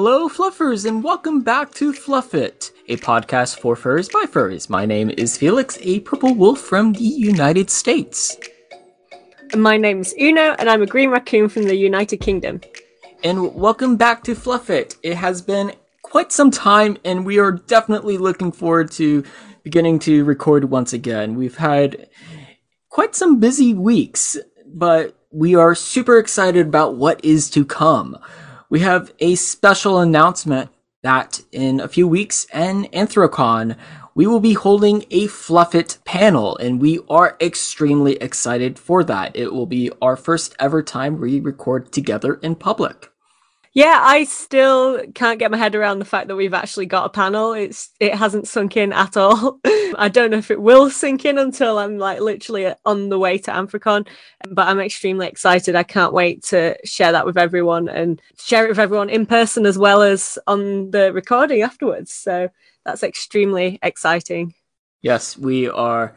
Hello, Fluffers, and welcome back to Fluff It, a podcast for furries by furries. My name is Felix, a purple wolf from the United States. My name is Uno, and I'm a green raccoon from the United Kingdom. And welcome back to Fluff It. It has been quite some time, and we are definitely looking forward to beginning to record once again. We've had quite some busy weeks, but we are super excited about what is to come we have a special announcement that in a few weeks and Anthrocon, we will be holding a Fluff It panel, and we are extremely excited for that. It will be our first ever time we record together in public yeah, I still can't get my head around the fact that we've actually got a panel. It's it hasn't sunk in at all. I don't know if it will sink in until I'm like literally on the way to Anthrocon, but I'm extremely excited. I can't wait to share that with everyone and share it with everyone in person as well as on the recording afterwards. So that's extremely exciting. Yes, we are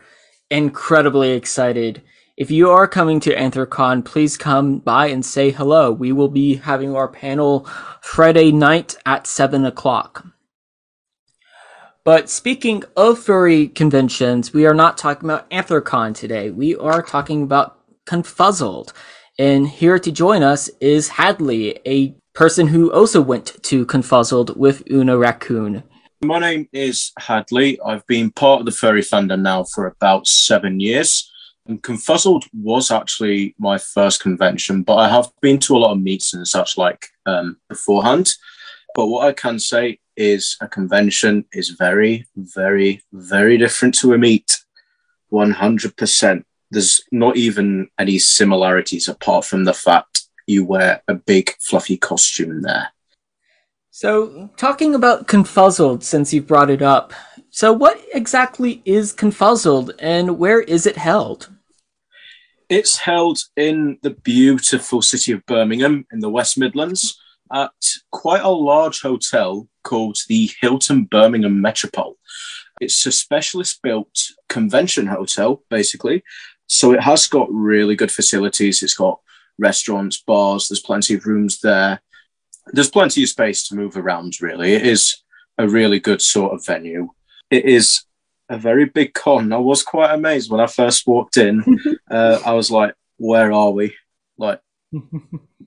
incredibly excited if you are coming to Anthrocon, please come by and say hello. We will be having our panel Friday night at 7 o'clock. But speaking of furry conventions, we are not talking about Anthrocon today. We are talking about Confuzzled. And here to join us is Hadley, a person who also went to Confuzzled with Uno Raccoon. My name is Hadley. I've been part of the furry fandom now for about seven years. And Confuzzled was actually my first convention, but I have been to a lot of meets and such like um, beforehand. But what I can say is a convention is very, very, very different to a meet. 100%. There's not even any similarities apart from the fact you wear a big fluffy costume there. So, talking about Confuzzled, since you've brought it up, so what exactly is Confuzzled and where is it held? It's held in the beautiful city of Birmingham in the West Midlands at quite a large hotel called the Hilton Birmingham Metropole. It's a specialist built convention hotel, basically. So it has got really good facilities. It's got restaurants, bars, there's plenty of rooms there. There's plenty of space to move around, really. It is a really good sort of venue. It is a very big con. I was quite amazed when I first walked in. uh, I was like, "Where are we? Like,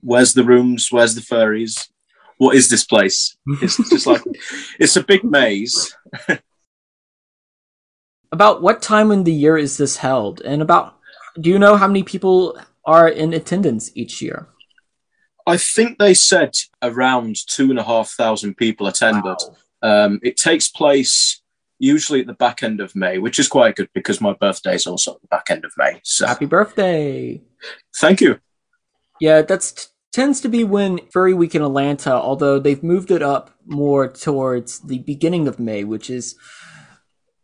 where's the rooms? Where's the furries? What is this place?" It's just like it's a big maze. about what time in the year is this held, and about do you know how many people are in attendance each year? I think they said around two and a half thousand people attended. Wow. Um, it takes place usually at the back end of May, which is quite good because my birthday is also at the back end of May. So happy birthday! Thank you. Yeah, that's t- tends to be when Furry Weekend Atlanta, although they've moved it up more towards the beginning of May, which is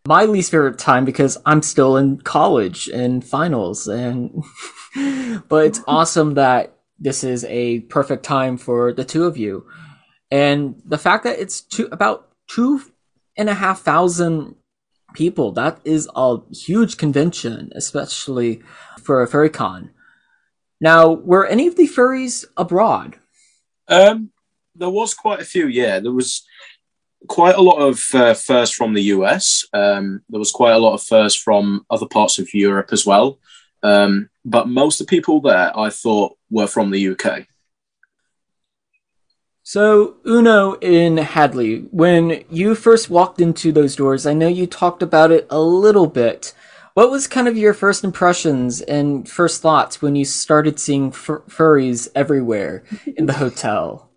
my least favorite time because I'm still in college and finals and but it's awesome that this is a perfect time for the two of you. And the fact that it's two about two and a half thousand people. That is a huge convention, especially for a furry con. Now, were any of the furries abroad? Um, there was quite a few. Yeah, there was quite a lot of uh, furs from the US. Um, there was quite a lot of furs from other parts of Europe as well. Um, but most of the people there, I thought, were from the UK. So, Uno in Hadley, when you first walked into those doors, I know you talked about it a little bit. What was kind of your first impressions and first thoughts when you started seeing fur- furries everywhere in the hotel?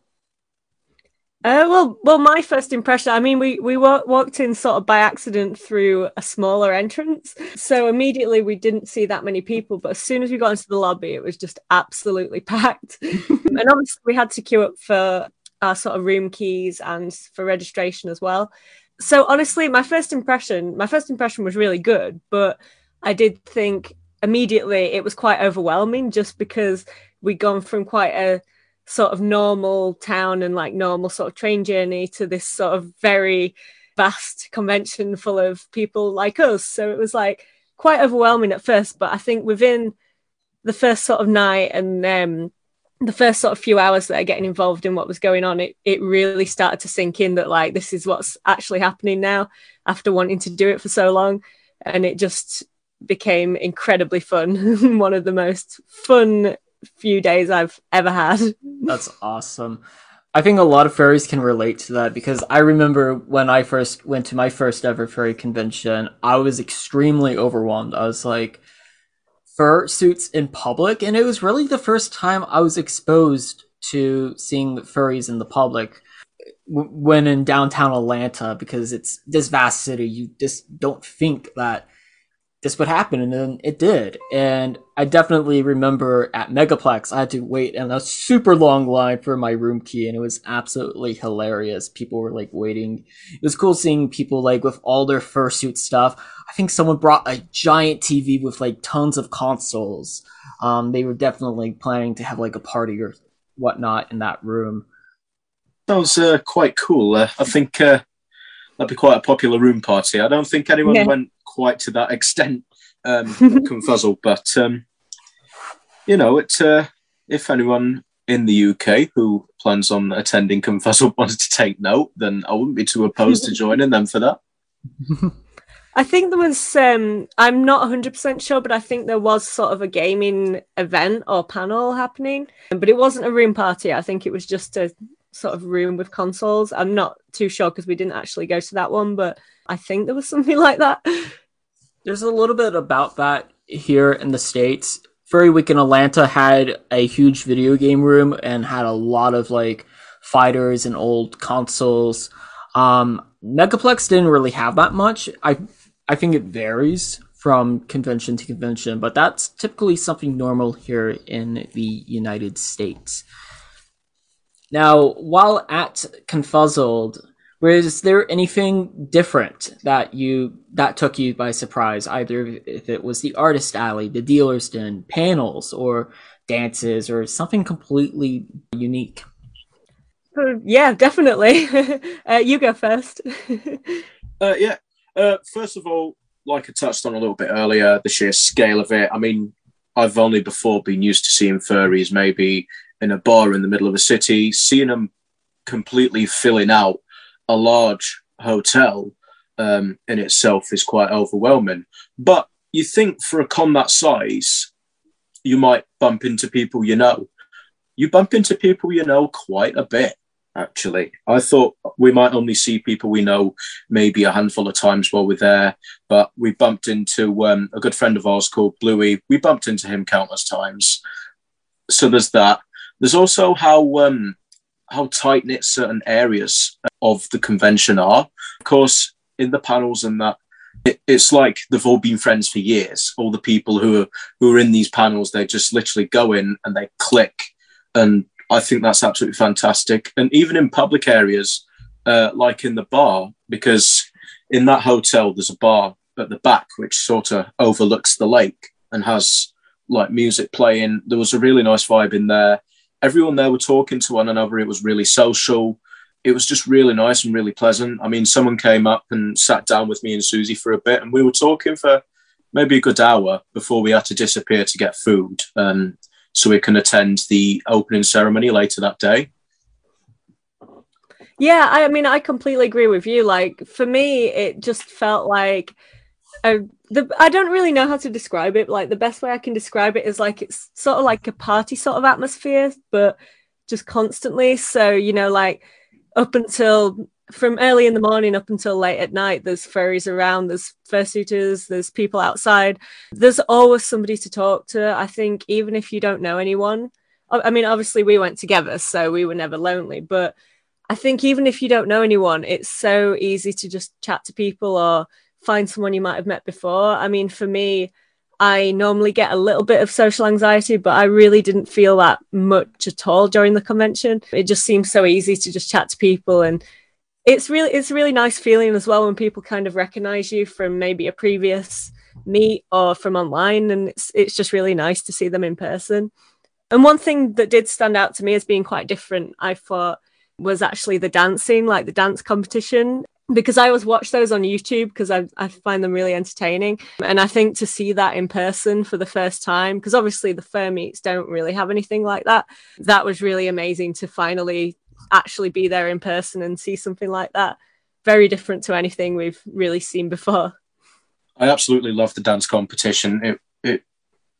Uh, well, well, my first impression. I mean, we we walked in sort of by accident through a smaller entrance, so immediately we didn't see that many people. But as soon as we got into the lobby, it was just absolutely packed, and obviously we had to queue up for our sort of room keys and for registration as well. So honestly, my first impression, my first impression was really good, but I did think immediately it was quite overwhelming just because we'd gone from quite a sort of normal town and like normal sort of train journey to this sort of very vast convention full of people like us. So it was like quite overwhelming at first, but I think within the first sort of night and um the first sort of few hours that I getting involved in what was going on, it, it really started to sink in that like this is what's actually happening now after wanting to do it for so long. And it just became incredibly fun. One of the most fun few days I've ever had. That's awesome. I think a lot of furries can relate to that because I remember when I first went to my first ever furry convention, I was extremely overwhelmed. I was like, fur suits in public, and it was really the first time I was exposed to seeing furries in the public when in downtown Atlanta because it's this vast city. You just don't think that this would happen, and then it did. And I definitely remember at Megaplex, I had to wait in a super long line for my room key, and it was absolutely hilarious. People were like waiting. It was cool seeing people like with all their fursuit stuff. I think someone brought a giant TV with like tons of consoles. Um, they were definitely planning to have like a party or whatnot in that room. That was uh, quite cool. Uh, I think uh, that'd be quite a popular room party. I don't think anyone yeah. went quite to that extent, um, confuzzled, but um, you know, it's uh, if anyone in the UK who plans on attending Confuzzled wanted to take note, then I wouldn't be too opposed to joining them for that. I think there was, um, I'm not 100% sure, but I think there was sort of a gaming event or panel happening, but it wasn't a room party. I think it was just a sort of room with consoles. I'm not too sure because we didn't actually go to that one, but I think there was something like that. There's a little bit about that here in the States. Furry Weekend Atlanta had a huge video game room and had a lot of like fighters and old consoles. Um, Megaplex didn't really have that much. I I think it varies from convention to convention, but that's typically something normal here in the United States. Now, while at Confuzzled, was there anything different that you that took you by surprise? Either if it was the artist alley, the dealer's den, panels, or dances, or something completely unique. Uh, yeah, definitely. uh, you go first. uh, yeah. Uh, first of all, like I touched on a little bit earlier, the sheer scale of it. I mean, I've only before been used to seeing furries maybe in a bar in the middle of a city, seeing them completely filling out a large hotel um, in itself is quite overwhelming. But you think for a con that size, you might bump into people you know. You bump into people you know quite a bit, actually. I thought we might only see people we know maybe a handful of times while we're there, but we bumped into um, a good friend of ours called Bluey. We bumped into him countless times. So there's that. There's also how um, how tight knit certain areas of the convention are. Of course, in the panels and that, it, it's like they've all been friends for years. All the people who are who are in these panels, they just literally go in and they click, and I think that's absolutely fantastic. And even in public areas, uh, like in the bar, because in that hotel there's a bar at the back which sort of overlooks the lake and has like music playing. There was a really nice vibe in there everyone there were talking to one another. It was really social. It was just really nice and really pleasant. I mean, someone came up and sat down with me and Susie for a bit, and we were talking for maybe a good hour before we had to disappear to get food, um, so we can attend the opening ceremony later that day. Yeah, I mean, I completely agree with you. Like, for me, it just felt like a the I don't really know how to describe it. Like the best way I can describe it is like it's sort of like a party sort of atmosphere, but just constantly. So you know, like up until from early in the morning up until late at night, there's furries around, there's fursuiters, there's people outside. There's always somebody to talk to. I think even if you don't know anyone, I mean, obviously we went together, so we were never lonely, but I think even if you don't know anyone, it's so easy to just chat to people or find someone you might have met before. I mean, for me, I normally get a little bit of social anxiety, but I really didn't feel that much at all during the convention. It just seems so easy to just chat to people and it's really it's a really nice feeling as well when people kind of recognize you from maybe a previous meet or from online and it's it's just really nice to see them in person. And one thing that did stand out to me as being quite different, I thought was actually the dancing, like the dance competition because I always watch those on YouTube because I, I find them really entertaining. And I think to see that in person for the first time, because obviously the fur meets don't really have anything like that, that was really amazing to finally actually be there in person and see something like that. Very different to anything we've really seen before. I absolutely love the dance competition. It, it,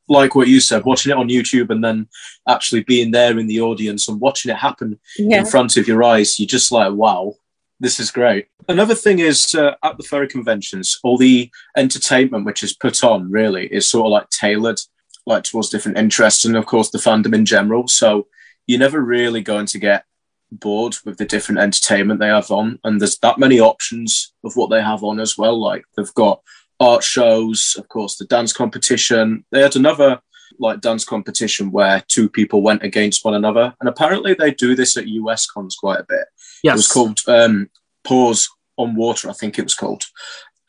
like what you said, watching it on YouTube and then actually being there in the audience and watching it happen yeah. in front of your eyes, you're just like, wow, this is great. Another thing is uh, at the furry conventions, all the entertainment which is put on really is sort of like tailored like towards different interests and of course the fandom in general. So you're never really going to get bored with the different entertainment they have on, and there's that many options of what they have on as well. Like they've got art shows, of course, the dance competition. They had another like dance competition where two people went against one another, and apparently they do this at US cons quite a bit. Yes. It was called um, Paws on Water, I think it was called.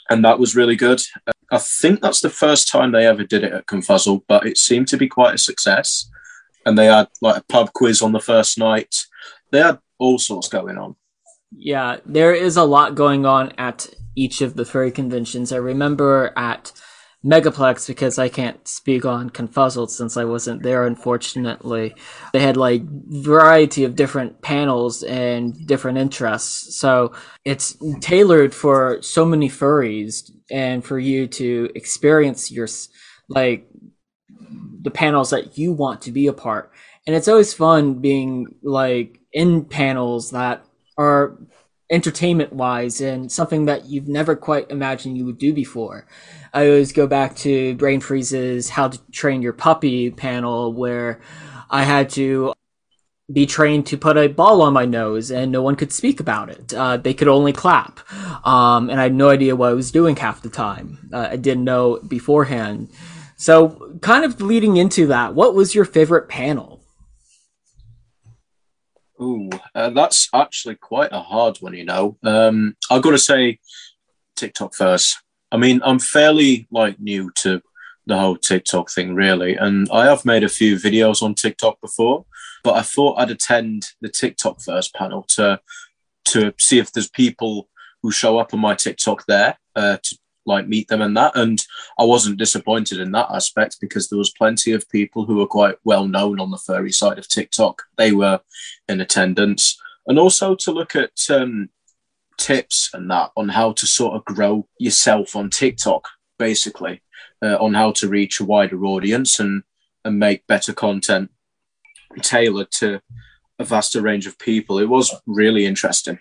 And that was really good. I think that's the first time they ever did it at Confuzzle, but it seemed to be quite a success. And they had like a pub quiz on the first night. They had all sorts going on. Yeah, there is a lot going on at each of the furry conventions. I remember at Megaplex because I can't speak on Confuzzled since I wasn't there, unfortunately. They had like variety of different panels and different interests, so it's tailored for so many furries and for you to experience your like the panels that you want to be a part. And it's always fun being like in panels that are entertainment wise and something that you've never quite imagined you would do before. I always go back to Brain Freeze's How to Train Your Puppy panel where I had to be trained to put a ball on my nose and no one could speak about it. Uh, they could only clap. Um, and I had no idea what I was doing half the time. Uh, I didn't know beforehand. So, kind of leading into that, what was your favorite panel? Ooh, uh, that's actually quite a hard one, you know. Um, I've got to say TikTok first. I mean, I'm fairly like new to the whole TikTok thing, really, and I have made a few videos on TikTok before, but I thought I'd attend the TikTok first panel to to see if there's people who show up on my TikTok there uh, to like meet them and that. And I wasn't disappointed in that aspect because there was plenty of people who were quite well known on the furry side of TikTok. They were in attendance. And also to look at um, tips and that on how to sort of grow yourself on TikTok, basically, uh, on how to reach a wider audience and, and make better content tailored to a vaster range of people. It was really interesting.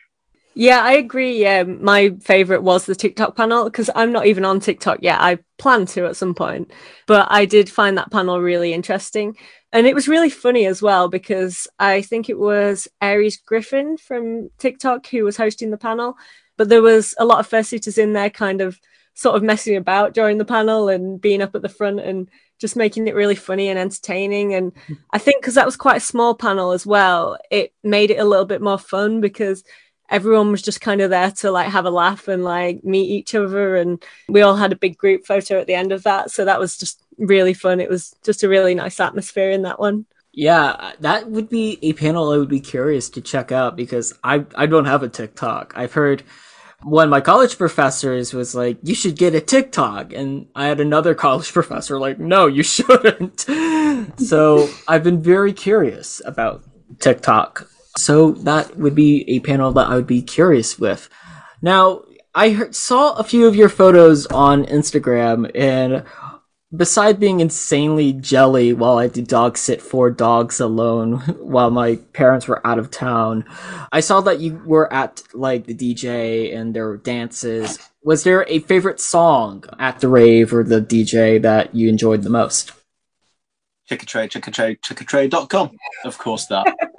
Yeah, I agree. Yeah, my favorite was the TikTok panel because I'm not even on TikTok yet. I plan to at some point, but I did find that panel really interesting. And it was really funny as well because I think it was Aries Griffin from TikTok who was hosting the panel, but there was a lot of fursuiters in there kind of sort of messing about during the panel and being up at the front and just making it really funny and entertaining. And hmm. I think because that was quite a small panel as well, it made it a little bit more fun because everyone was just kind of there to like have a laugh and like meet each other and we all had a big group photo at the end of that so that was just really fun. It was just a really nice atmosphere in that one. Yeah that would be a panel i would be curious to check out because i i don't have a tiktok. I've heard one of my college professors was like you should get a tiktok and i had another college professor like no you shouldn't. So i've been very curious about tiktok so that would be a panel that I would be curious with. Now, I heard, saw a few of your photos on Instagram, and beside being insanely jelly while I did dog sit four dogs alone while my parents were out of town, I saw that you were at like the DJ and there were dances. Was there a favorite song at the rave or the DJ that you enjoyed the most? Chickatrade, chickatrade, chickatrade.com. Of course, that.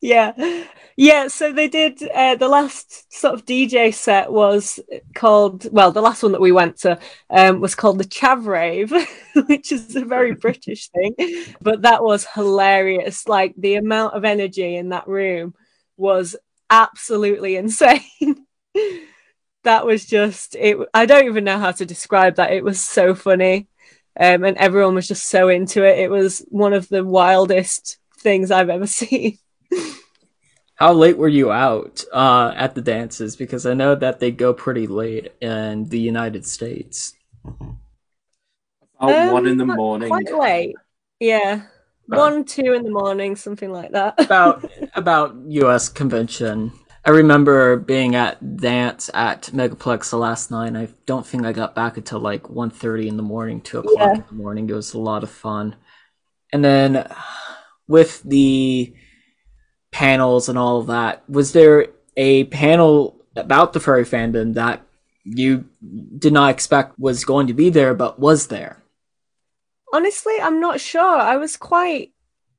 yeah. Yeah so they did uh, the last sort of dj set was called well the last one that we went to um, was called the chav rave which is a very british thing but that was hilarious. Like the amount of energy in that room was absolutely insane. That was just it i don't even know how to describe that. It was so funny um, and everyone was just so into it. It was one of the wildest things i've ever seen How late were you out uh, at the dances? Because I know that they go pretty late in the United States. About one in the Um, morning. Quite late. Yeah. Uh. One, two in the morning, something like that. about about U.S. convention. I remember being at dance at Megaplex the last night. I don't think I got back until like 1.30 in the morning, two o'clock Yeah. in the morning. It was a lot of fun. And then with the panels and all of that, was there a panel about the furry fandom that you did not expect was going to be there, but was there? Honestly, I'm not sure. I was quite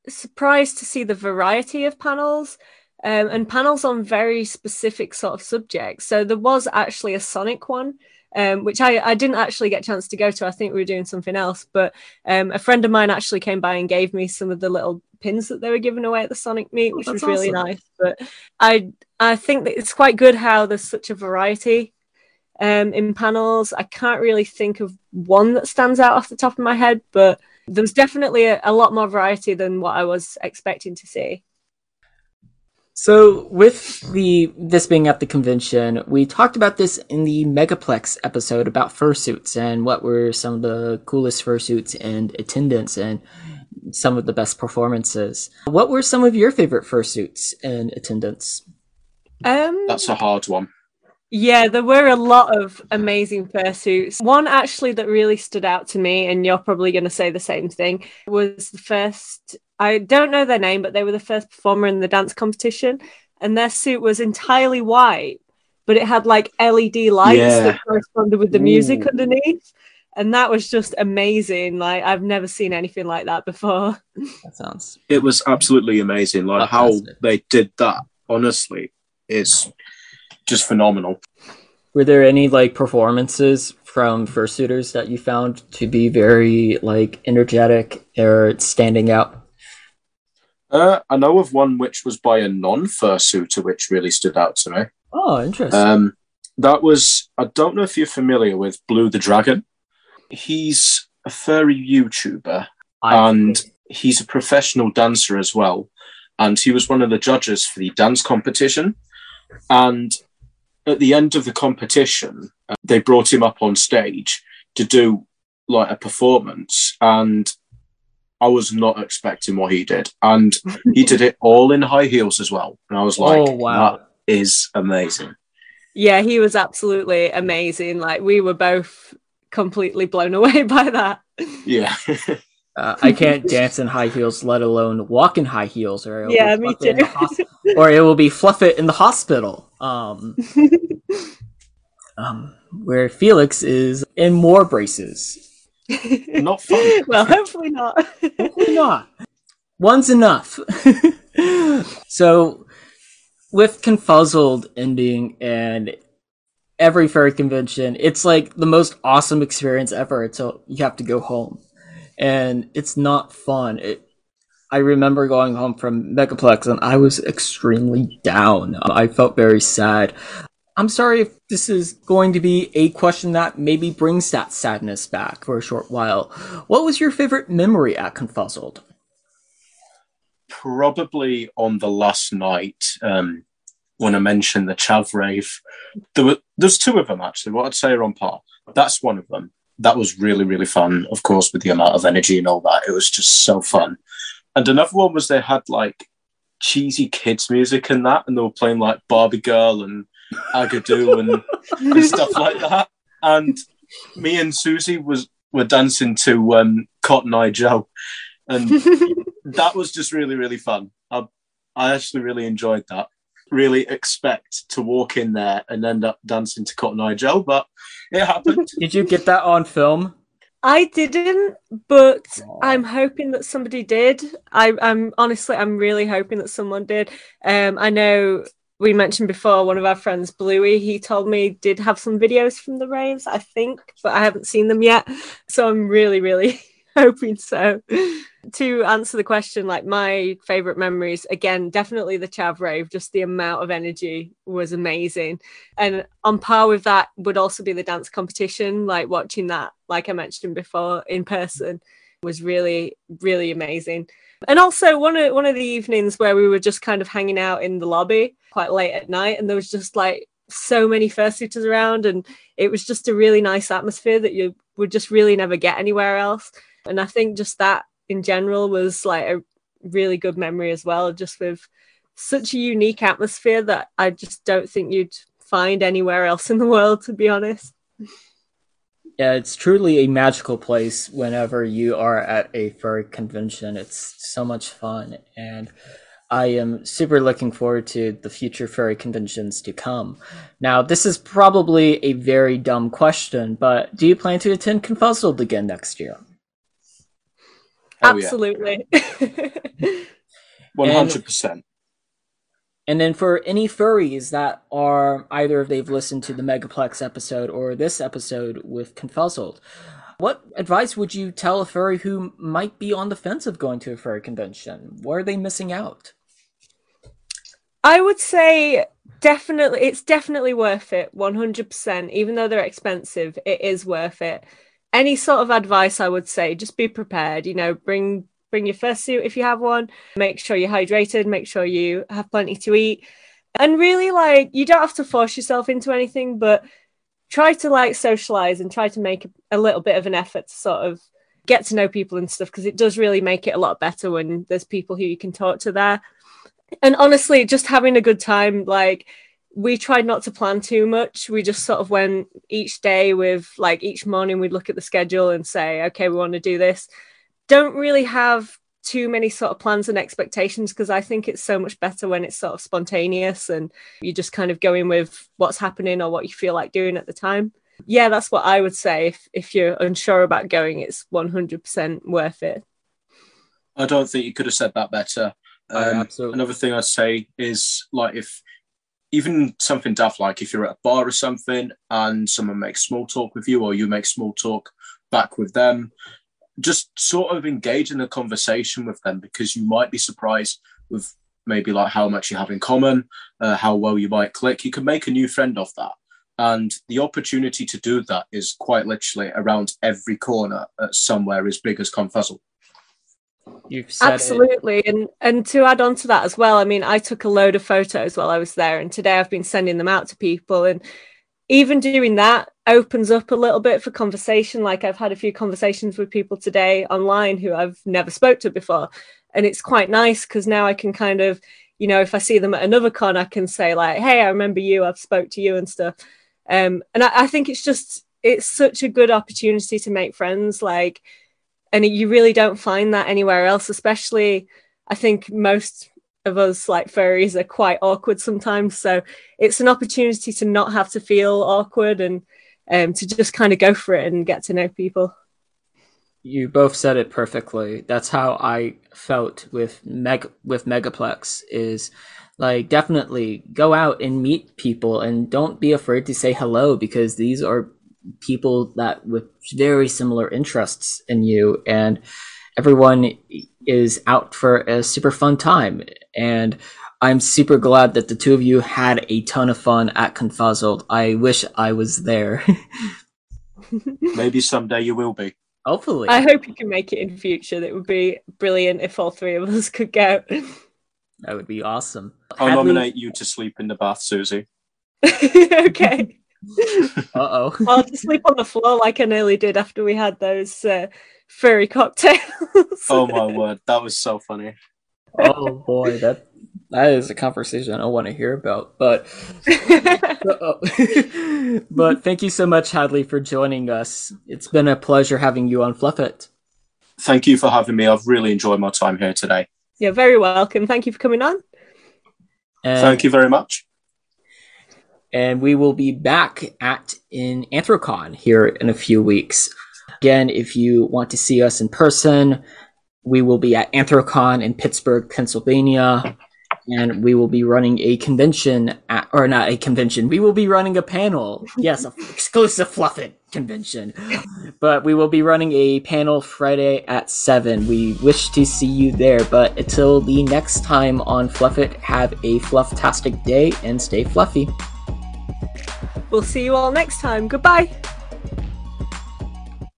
surprised to see the variety of panels um, and panels on very specific sort of subjects. So there was actually a Sonic one, um, which I, I didn't actually get a chance to go to. I think we were doing something else, but um, a friend of mine actually came by and gave me some of the little pins that they were giving away at the Sonic meet, which that's was really awesome. nice. But I I think that it's quite good how there's such a variety um, in panels. I can't really think of one that stands out off the top of my head, but there was definitely a, a lot more variety than what I was expecting to see. So with the this being at the convention, we talked about this in the Megaplex episode about fursuits and what were some of the coolest fursuits and attendance and some of the best performances. What were some of your favorite fursuits and attendance? Um, That's a hard one. Yeah, there were a lot of amazing fursuits. One actually that really stood out to me, and you're probably going to say the same thing, was the first. I don't know their name, but they were the first performer in the dance competition, and their suit was entirely white, but it had like LED lights Yeah. that corresponded with the music Ooh. underneath. And that was just amazing. Like I've never seen anything like that before. That sounds It was absolutely amazing. Like how they did that, honestly, is just phenomenal. Were there any like performances from fursuiters that you found to be very like energetic or standing out? Uh, I know of one which was by a non-fursuiter, which really stood out to me. Oh, interesting. Um, that was I don't know if you're familiar with Blue the Dragon. He's a furry YouTuber I- and he's a professional dancer as well. And he was one of the judges for the dance competition. And at the end of the competition, uh, they brought him up on stage to do like a performance. And I was not expecting what he did. And he did it all in high heels as well. And I was like, oh wow. that is amazing. Yeah, he was absolutely amazing. Like we were both completely blown away by that. Yeah. Uh, I can't dance in high heels, let alone walk in high heels, or it will be Yeah, me fluff it in too. the or it will be fluff it in the hospital. Um, um, where Felix is in more braces. not fun. well, hopefully not. Hopefully not. One's enough. so, with Confuzzled ending and every furry convention, it's like the most awesome experience ever until you have to go home. And it's not fun. It, I remember going home from Megaplex and I was extremely down. I felt very sad. I'm sorry if this is going to be a question that maybe brings that sadness back for a short while. What was your favorite memory at Confuzzled? probably on the last night um, when to mention the Chav rave. There were there's two of them actually. What I'd say are on par. That's one of them. That was really really fun. Of course, with the amount of energy and all that, it was just so fun. And another one was they had like cheesy kids music and that, and they were playing like Barbie Girl and Agadoo and, and stuff like that. And me and Susie was were dancing to um, Cotton Eye Joe, and that was just really really fun I, I actually really enjoyed that really expect to walk in there and end up dancing to cotton eye joe but it happened Did you get that on film? I didn't, but I'm hoping that somebody did. I, I'm honestly, I'm really hoping that someone did. Um, I know we mentioned before one of our friends, Bluey. He told me did have some videos from the raves, I think, but I haven't seen them yet. So I'm really, really hoping so. To answer the question, like my favorite memories, again, definitely the Chav rave. Just the amount of energy was amazing, and on par with that would also be the dance competition. Like watching that, like I mentioned before, in person was really, really amazing. And also one of one of the evenings where we were just kind of hanging out in the lobby quite late at night, and there was just like so many fursuiters around, and it was just a really nice atmosphere that you would just really never get anywhere else. And I think just that in general was like a really good memory as well, just with such a unique atmosphere that I just don't think you'd find anywhere else in the world, to be honest. Yeah, it's truly a magical place whenever you are at a furry convention. It's so much fun, and I am super looking forward to the future furry conventions to come. Now, this is probably a very dumb question, but do you plan to attend Confuzzled again next year? Oh, yeah. Absolutely. 100%. And then for any furries that are either if they've listened to the Megaplex episode or this episode with Confuzzled, what advice would you tell a furry who might be on the fence of going to a furry convention? Where are they missing out? I would say definitely it's definitely worth it 100% even though they're expensive it is worth it any sort of advice i would say just be prepared you know bring bring your fursuit if you have one. Make sure you're hydrated make sure you have plenty to eat. And really like you don't have to force yourself into anything but try to like socialize and try to make a little bit of an effort to sort of get to know people and stuff because it does really make it a lot better when there's people who you can talk to there. And honestly just having a good time like we tried not to plan too much we just sort of went each day with like each morning we'd look at the schedule and say okay we want to do this don't really have too many sort of plans and expectations because I think it's so much better when it's sort of spontaneous and you just kind of go in with what's happening or what you feel like doing at the time. Yeah, that's what I would say. If, if you're unsure about going, it's 100% worth it. I don't think you could have said that better. Oh, Um, absolutely. another thing I'd say is like if even something daft like if you're at a bar or something and someone makes small talk with you or you make small talk back with them, just sort of engage in a conversation with them because you might be surprised with maybe like how much you have in common, uh, how well you might click. You can make a new friend off that. And the opportunity to do that is quite literally around every corner at somewhere as big as Confuzzle. You've said it. Absolutely. And and to add on to that as well, I mean, I took a load of photos while I was there and today I've been sending them out to people and even doing that opens up a little bit for conversation. Like I've had a few conversations with people today online who I've never spoke to before. And it's quite nice because now I can kind of, you know, if I see them at another con, I can say like, hey, I remember you, I've spoke to you and stuff. Um, and I, I think it's just it's such a good opportunity to make friends. Like and you really don't find that anywhere else especially i think most of us like furries are quite awkward sometimes so it's an opportunity to not have to feel awkward and um, to just kind of go for it and get to know people You both said it perfectly. That's how I felt with Meg with Megaplex is like definitely go out and meet people and don't be afraid to say hello because these are people that with very similar interests in you and everyone is out for a super fun time and I'm super glad that the two of you had a ton of fun at Confuzzled. I wish I was there. Maybe someday you will be. Hopefully. i hope you can make it in future that would be brilliant if all three of us could go That would be awesome. I'll Hadley- nominate you to sleep in the bath, Susie. okay Uh-oh. i'll just sleep on the floor like i nearly did after we had those uh, furry cocktails Oh my word, that was so funny. oh boy, that that is a conversation I don't want to hear about. But uh-oh. but thank you so much, Hadley, for joining us. It's been a pleasure having you on Fluff It. Thank you for having me. I've really enjoyed my time here today. You're very welcome. Thank you for coming on. And, Thank you very much. And we will be back at in Anthrocon here in a few weeks. Again, if you want to see us in person, we will be at Anthrocon in Pittsburgh, Pennsylvania. And we will be running a convention at, or not a convention. We will be running a panel. Yes, exclusive Fluff It convention. But we will be running a panel Friday at 7. We wish to see you there. But until the next time on Fluff It, have a flufftastic day and stay fluffy. We'll see you all next time. Goodbye.